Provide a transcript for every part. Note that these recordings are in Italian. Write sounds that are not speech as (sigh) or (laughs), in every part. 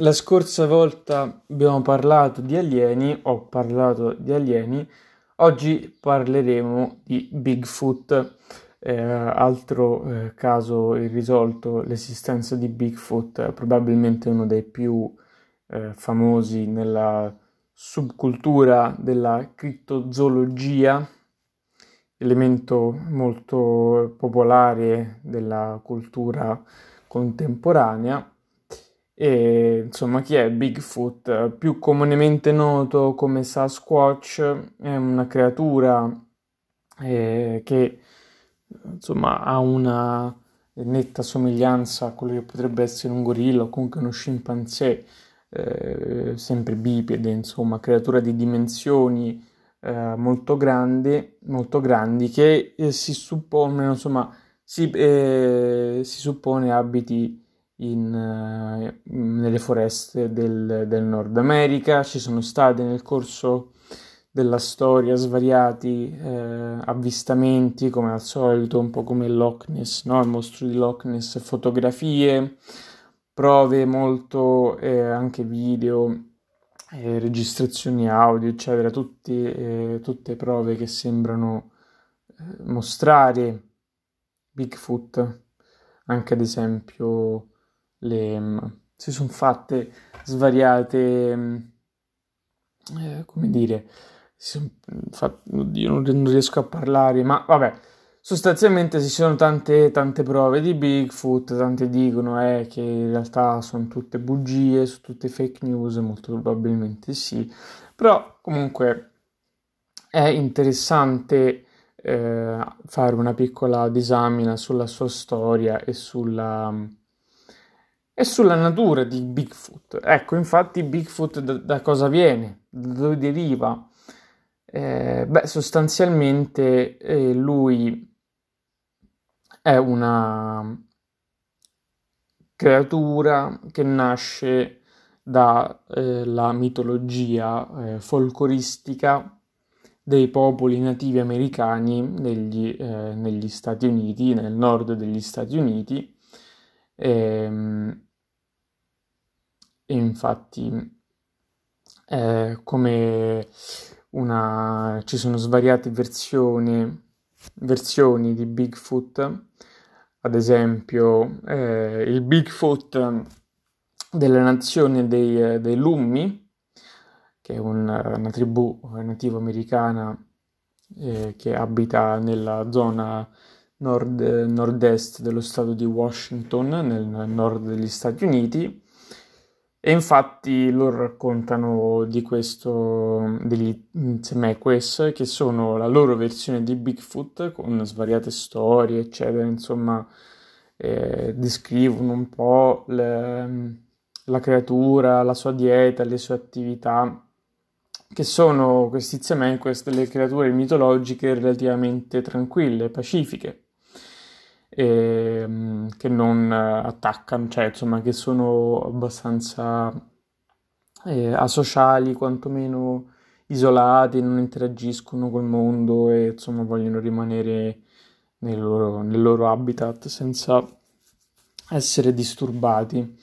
la scorsa volta abbiamo parlato di alieni, ho parlato di alieni, oggi parleremo di Bigfoot, eh, altro eh, caso irrisolto, l'esistenza di Bigfoot, probabilmente uno dei più eh, famosi nella subcultura della criptozoologia, elemento molto popolare della cultura contemporanea e insomma, chi è Bigfoot? Più comunemente noto come Sasquatch, è una creatura eh, che insomma ha una netta somiglianza a quello che potrebbe essere un gorilla o comunque uno scimpanzé, eh, sempre bipede, insomma, creatura di dimensioni eh, molto grandi, molto grandi che eh, si suppone, insomma, si, eh, si suppone abiti in, eh, nelle foreste del, del, Nord America, ci sono stati nel corso della storia svariati eh, avvistamenti, come al solito, un po' come Loch Ness, no? il mostro di Loch Ness, fotografie, prove molto, eh, anche video, eh, registrazioni audio, eccetera, tutti, eh, tutte prove che sembrano eh, mostrare Bigfoot, anche ad esempio le, mm, si sono fatte svariate, mm, eh, come dire, si fat, oddio, non, riesco a parlare, ma vabbè, sostanzialmente ci sono tante, tante prove di Bigfoot, tante dicono eh, che in realtà sono tutte bugie, sono tutte fake news, molto probabilmente sì, però comunque è interessante eh, fare una piccola disamina sulla sua storia e sulla e sulla natura di Bigfoot. Ecco, infatti Bigfoot da, da cosa viene? Da dove deriva? Eh, beh, sostanzialmente eh, lui è una creatura che nasce dalla eh, mitologia eh, folcloristica dei popoli nativi americani negli, eh, negli Stati Uniti, nel nord degli Stati Uniti. Ehm, e infatti eh, come una, ci sono svariate versioni, versioni di Bigfoot, ad esempio eh, il Bigfoot della nazione dei, dei Lummi, che è un, una tribù nativa americana eh, che abita nella zona nord, nord-est dello stato di Washington, nel nord degli Stati Uniti, e infatti loro raccontano di questo, degli Zemeckis, che sono la loro versione di Bigfoot, con svariate storie, eccetera, insomma, eh, descrivono un po' le, la creatura, la sua dieta, le sue attività, che sono questi Zemeckis delle creature mitologiche relativamente tranquille, pacifiche e, ehm, che non attaccano, cioè insomma che sono abbastanza eh, asociali, quantomeno isolati, non interagiscono col mondo e insomma vogliono rimanere nel loro, nel loro habitat senza essere disturbati.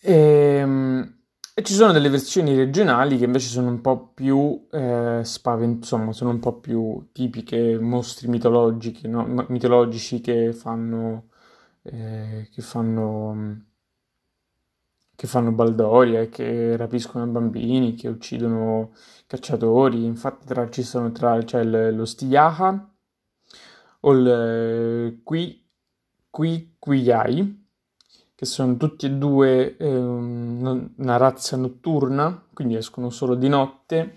E, ehm, e ci sono delle versioni regionali che invece sono un po' più eh, spavent- insomma, sono un po' più tipiche mostri mitologici, no? mitologici che fanno, eh, che fanno che fanno baldoria, che rapiscono bambini, che uccidono cacciatori. Infatti tra, ci sono tra, c'è lo Stiaha o il Qui, Qui Quiai, che sono tutti e due eh, una razza notturna, quindi escono solo di notte.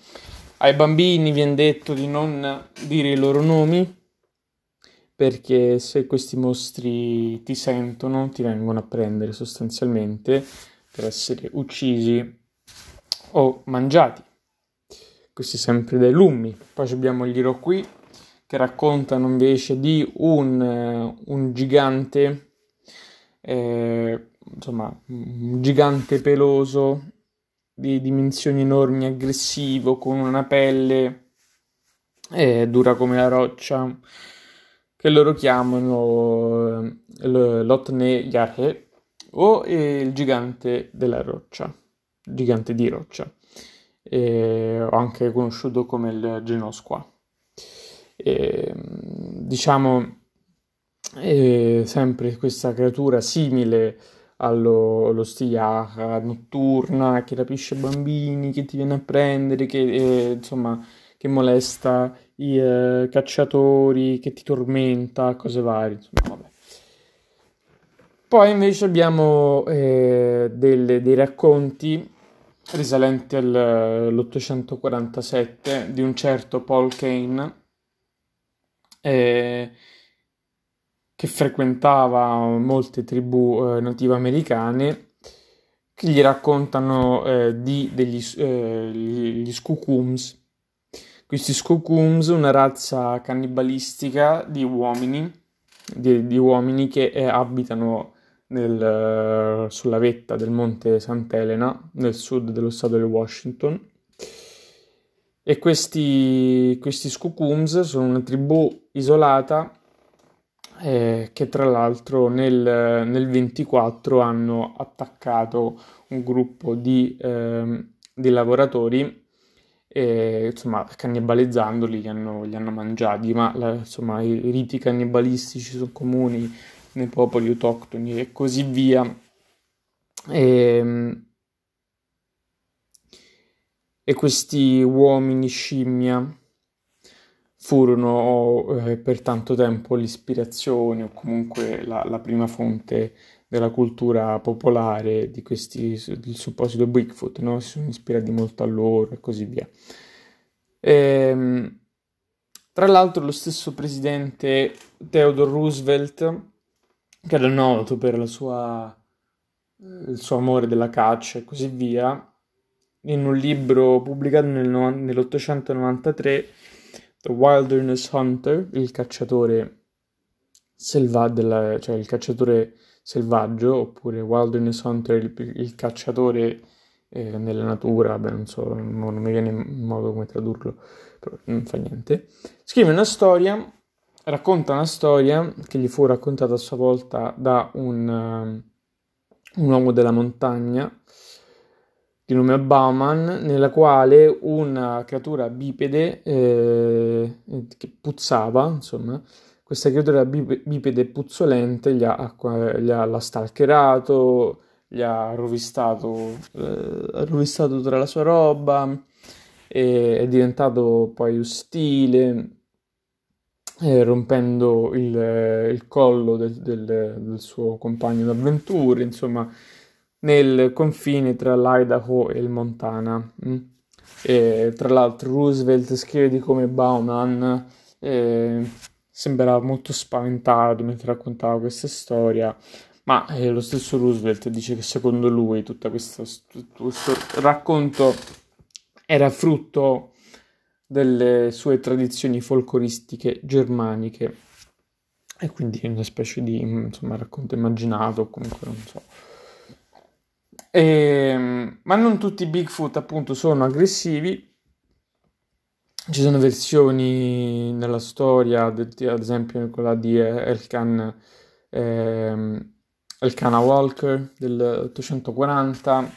Ai bambini viene detto di non dire i loro nomi, perché se questi mostri ti sentono, ti vengono a prendere sostanzialmente per essere uccisi o mangiati. Questi sempre dai lummi. Poi abbiamo gli Iroquois che raccontano invece di un, un gigante eh, insomma, un gigante peloso di dimensioni enormi, aggressivo, con una pelle eh, dura come la roccia, che loro chiamano eh, l'Otne Yarhe, o il gigante della roccia, gigante di roccia, eh, o anche conosciuto come il Genosqua. Eh, diciamo eh, sempre questa creatura simile allo, allo Stiaca notturna che rapisce bambini, che ti viene a prendere, che eh, insomma che molesta i eh, cacciatori, che ti tormenta, cose varie. Insomma, vabbè. Poi invece abbiamo eh, delle, dei racconti risalenti all'847 di un certo Paul Kane eh, che frequentava molte tribù eh, native americane che gli raccontano eh, di, degli eh, gli Skukums. Questi Skukums, una razza cannibalistica di uomini, di, di uomini che eh, abitano nel, sulla vetta del monte Sant'Elena, nel sud dello stato del Washington. E questi, questi Skukums sono una tribù isolata eh, che tra l'altro nel, nel 24 hanno attaccato un gruppo di, eh, di lavoratori e, insomma, cannibalizzandoli li hanno, li hanno mangiati, ma la, insomma, i riti cannibalistici sono comuni nei popoli autoctoni e così via. E, ehm, e questi uomini scimmia furono eh, per tanto tempo l'ispirazione o comunque la, la, prima fonte della cultura popolare di questi, del supposito Bigfoot, no? si sono ispirati molto a loro e così via. E, ehm, tra l'altro lo stesso presidente Theodore Roosevelt, che era noto per sua, il suo amore della caccia e così via, in un libro pubblicato nel, nell'893, The Wilderness Hunter, il cacciatore selvaggio, cioè il cacciatore selvaggio, oppure Wilderness Hunter, il, il cacciatore eh, nella natura, beh, non so, non mi viene in modo come tradurlo, però non fa niente. Scrive una storia, racconta una storia che gli fu raccontata a sua volta da un, uh, un uomo della montagna di nome Bauman, nella quale una creatura bipede eh, che puzzava, insomma, questa creatura bipede puzzolente gli ha, gli ha l'ha stalkerato, gli ha rovistato, eh, rovistato tutta la sua roba, è diventato poi ostile, eh, rompendo il, il collo del, del, del suo compagno d'avventure, insomma nel confine tra l'Idaho e il Montana. Mm. E, tra l'altro Roosevelt scrive di come Bauman eh, sembrava molto spaventato mentre raccontava questa storia, ma eh, lo stesso Roosevelt dice che secondo lui tutto questo, questo racconto era frutto delle sue tradizioni folcloristiche germaniche e quindi una specie di insomma, racconto immaginato, comunque non so. E, ehm, ma non tutti i Bigfoot appunto sono aggressivi. Ci sono versioni nella storia, ad esempio quella di Elkan, eh, Elkanah Walker del 840,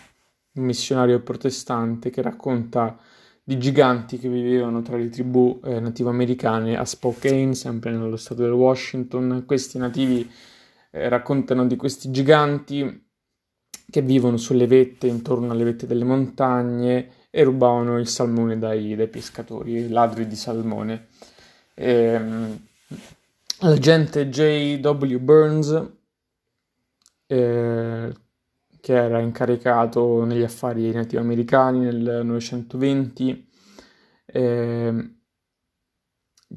un missionario protestante che racconta di giganti che vivevano tra le tribù eh, native americane a Spokane, sempre nello stato del Washington. Questi nativi eh, raccontano di questi giganti che vivono sulle vette, intorno alle vette delle montagne e rubavano il salmone dai, dai pescatori, ladri di salmone. E, ehm, l'agente J.W. Burns, eh, che era incaricato negli affari nativi americani nel 1920, eh,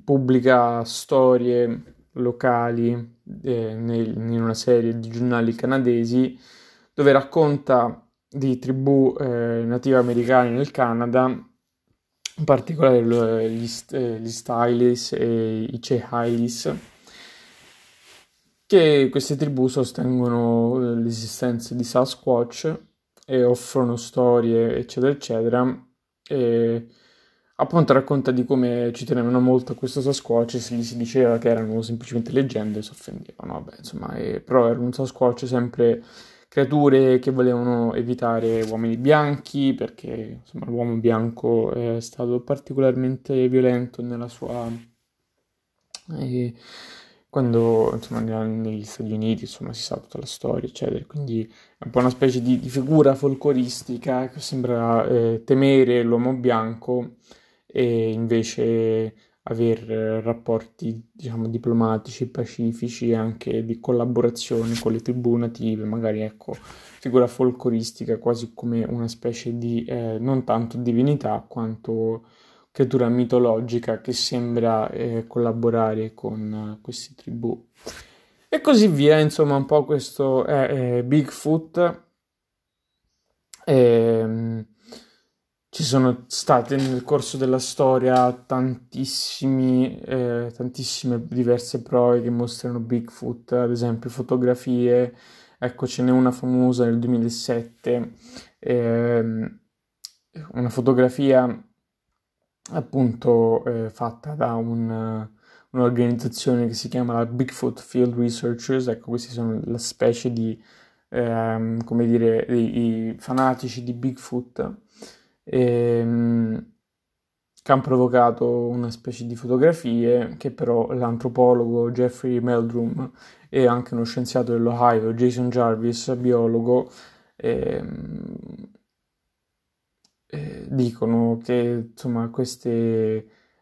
pubblica storie locali eh, nel, in una serie di giornali canadesi dove racconta di tribù eh, native americane nel Canada, in particolare gli, eh, gli Stylis e i Chehailis, che queste tribù sostengono eh, l'esistenza di Sasquatch e offrono storie, eccetera, eccetera. E appunto racconta di come ci tenevano molto a questo Sasquatch se gli si diceva che erano semplicemente leggende si offendevano, vabbè, insomma, e, però era un Sasquatch sempre creature che volevano evitare uomini bianchi perché insomma, l'uomo bianco è stato particolarmente violento nella sua... Eh, quando insomma, negli Stati Uniti insomma, si sa tutta la storia, eccetera. Quindi è un po' una specie di, di figura folcloristica che sembra eh, temere l'uomo bianco e invece avere rapporti diciamo, diplomatici, pacifici anche di collaborazione con le tribù native, magari ecco, figura folcloristica quasi come una specie di eh, non tanto divinità quanto creatura mitologica che sembra eh, collaborare con uh, queste tribù. E così via, insomma, un po' questo è, è Bigfoot. Ehm, ci sono state nel corso della storia eh, tantissime diverse prove che mostrano Bigfoot, ad esempio fotografie, ecco ce n'è una famosa nel 2007, ehm, una fotografia appunto eh, fatta da un, un'organizzazione che si chiama la Bigfoot Field Researchers, ecco questi sono la specie di, ehm, come dire, i fanatici di Bigfoot, ehm, che hanno provocato una specie di fotografie che però l'antropologo Jeffrey Meldrum e anche uno scienziato dell'Ohio, Jason Jarvis, biologo, ehm, eh, dicono che insomma queste,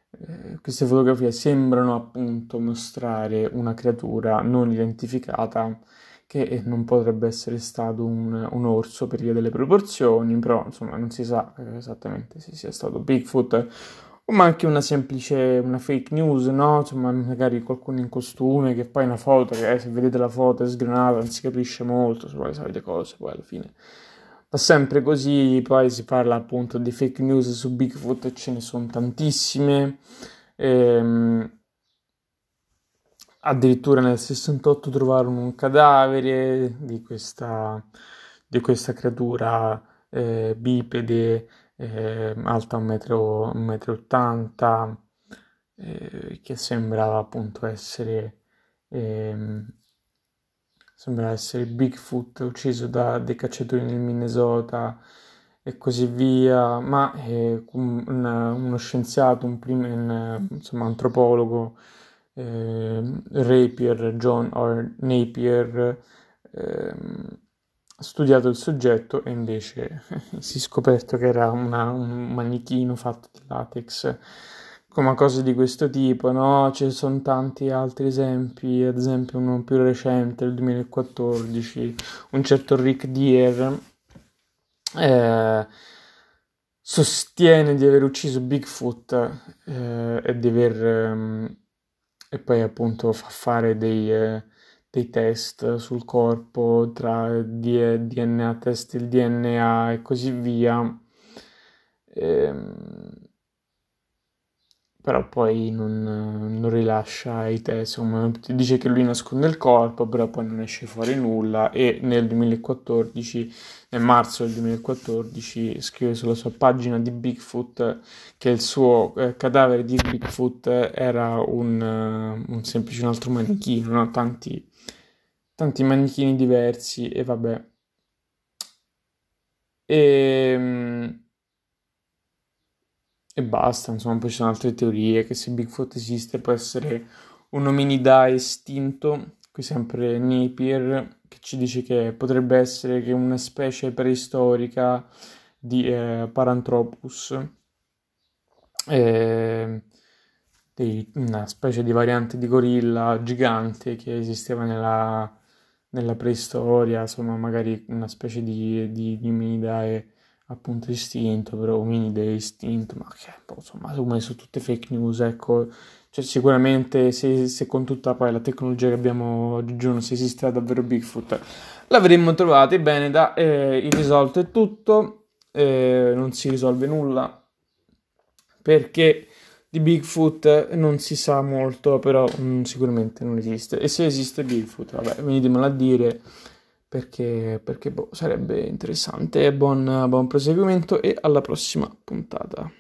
eh, queste fotografie sembrano appunto mostrare una creatura non identificata che non potrebbe essere stato un, un, orso per via delle proporzioni, però insomma non si sa esattamente se sia stato Bigfoot o ma anche una semplice una fake news, no? Insomma, magari qualcuno in costume che poi una foto che eh, se vedete la foto è sgranata, non si capisce molto, sulle solite cose, poi alla fine fa sempre così, poi si parla appunto di fake news su Bigfoot e ce ne sono tantissime. Ehm, addirittura nel 68 trovarono un cadavere di questa, di questa creatura eh, bipede eh, alta 1,80 m, eh, che sembrava appunto essere ehm, sembra essere Bigfoot ucciso da dei cacciatori nel Minnesota e così via, ma è un, uno scienziato, un, prim, un insomma, antropologo, eh, Rapier, John R. Napier, eh, ha studiato il soggetto e invece (laughs) si è scoperto che era una, un manichino fatto di latex come cose di questo tipo, no? Ci sono tanti altri esempi, ad esempio uno più recente, il 2014, un certo Rick Deer eh, sostiene di aver ucciso Bigfoot eh, e di aver... Um, e poi appunto fa fare dei, eh, dei test sul corpo tra DNA, test il DNA e così via. Ehm, però poi non, non rilascia i test, dice che lui nasconde il corpo, però poi non esce fuori nulla e nel 2014, nel marzo del 2014, scrive sulla sua pagina di Bigfoot che il suo eh, cadavere di Bigfoot era un, uh, un semplice un altro manichino, no? tanti, tanti manichini diversi e vabbè. E, ehm, e basta, insomma, poi ci sono altre teorie che se Bigfoot esiste può essere un ominida estinto, qui sempre Napier che ci dice che potrebbe essere che una specie preistorica di eh, Paranthropus, eh, di una specie di variante di gorilla gigante che esisteva nella, nella preistoria, insomma magari una specie di, di, di ominida appunto istinto, però ominide istinto, ma che boh, insomma, ho messo tutte fake news, ecco, cioè sicuramente se, se, con tutta poi la tecnologia che abbiamo oggigiorno, se esiste davvero Bigfoot, l'avremmo trovato, ebbene da eh, irrisolto è tutto, eh, non si risolve nulla, perché di Bigfoot non si sa molto, però mh, mm, sicuramente non esiste, e se esiste Bigfoot, vabbè, venitemelo a dire, perché, perché boh, sarebbe interessante. Buon, buon proseguimento e alla prossima puntata.